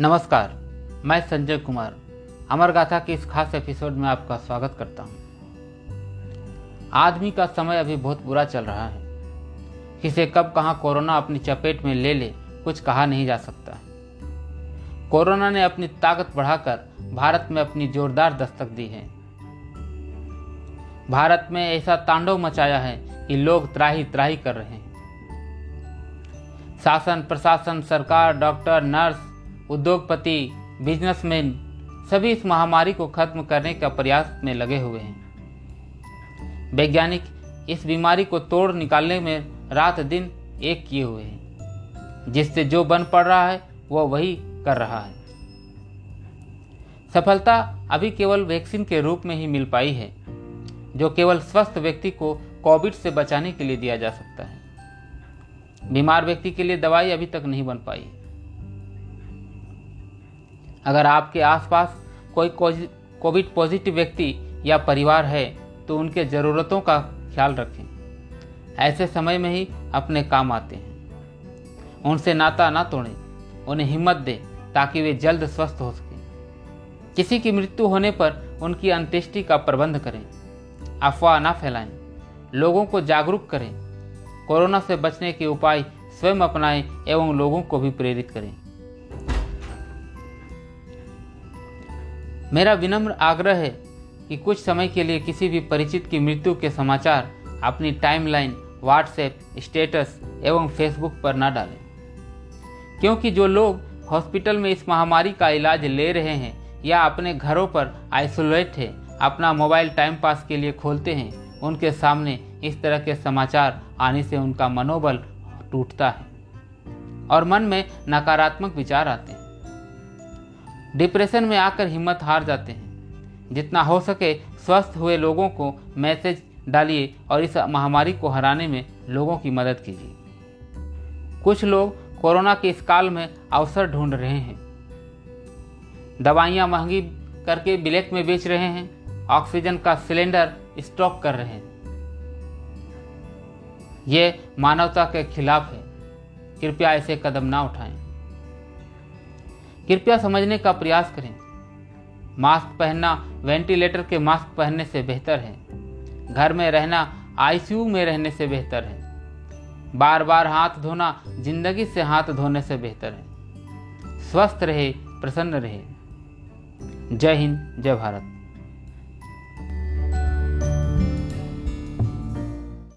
नमस्कार, मैं संजय कुमार। अमर गाथा के इस खास एपिसोड में आपका स्वागत करता हूँ। आदमी का समय अभी बहुत बुरा चल रहा है। किसे कब कहाँ कोरोना अपनी चपेट में ले ले, कुछ कहा नहीं जा सकता। कोरोना ने अपनी ताकत बढ़ाकर भारत में अपनी जोरदार दस्तक दी है। भारत में ऐसा तांडव मचाया है कि लोग त्राही त्राही कर रहे हैं। शासन प्रशासन, सरकार, डॉक्टर, नर्स उद्योगपति बिजनेसमैन सभी इस महामारी को खत्म करने का प्रयास में लगे हुए हैं। वैज्ञानिक इस बीमारी को तोड़ निकालने में रात दिन एक किए हुए हैं। जिससे जो बन पड़ रहा है, वह वही कर रहा है। सफलता अभी केवल वैक्सीन के रूप में ही मिल पाई है, जो केवल स्वस्थ व्यक्ति को कोविड से बचाने के लिए दिया जा सकता है। बीमार व्यक्ति के लिए दवाई अभी तक नहीं बन पाई। अगर आपके आसपास कोई कोविड पॉजिटिव व्यक्ति या परिवार है तो उनके ज़रूरतों का ख्याल रखें। ऐसे समय में ही अपने काम आते हैं। उनसे नाता ना तोड़ें। उन्हें हिम्मत दें ताकि वे जल्द स्वस्थ हो सकें। किसी की मृत्यु होने पर उनकी अंत्येष्टि का प्रबंध करें। अफवाह ना फैलाएँ। लोगों को जागरूक करें। कोरोना से बचने के उपाय स्वयं अपनाएँ एवं लोगों को भी प्रेरित करें। मेरा विनम्र आग्रह है कि कुछ समय के लिए किसी भी परिचित की मृत्यु के समाचार अपनी टाइमलाइन व्हाट्सएप स्टेटस एवं फेसबुक पर न डालें। क्योंकि जो लोग हॉस्पिटल में इस महामारी का इलाज ले रहे हैं या अपने घरों पर आइसोलेट है, अपना मोबाइल टाइम पास के लिए खोलते हैं, उनके सामने इस तरह के समाचार आने से उनका मनोबल टूटता है और मन में नकारात्मक विचार आते हैं। डिप्रेशन में आकर हिम्मत हार जाते हैं। जितना हो सके स्वस्थ हुए लोगों को मैसेज डालिए और इस महामारी को हराने में लोगों की मदद कीजिए। कुछ लोग कोरोना के इस काल में अवसर ढूंढ रहे हैं। दवाइयाँ महँगी करके ब्लैक में बेच रहे हैं, ऑक्सीजन का सिलेंडर स्टॉक कर रहे हैं। ये मानवता के खिलाफ है। कृपया ऐसे कदम ना उठाएँ। कृपया समझने का प्रयास करें। मास्क पहनना वेंटिलेटर के मास्क पहनने से बेहतर है। घर में रहना, आईसीयू में रहने से बेहतर है। बार बार हाथ धोना, ज़िंदगी से हाथ धोने से बेहतर है। स्वस्थ रहे, प्रसन्न रहे। जय हिंद, जय भारत।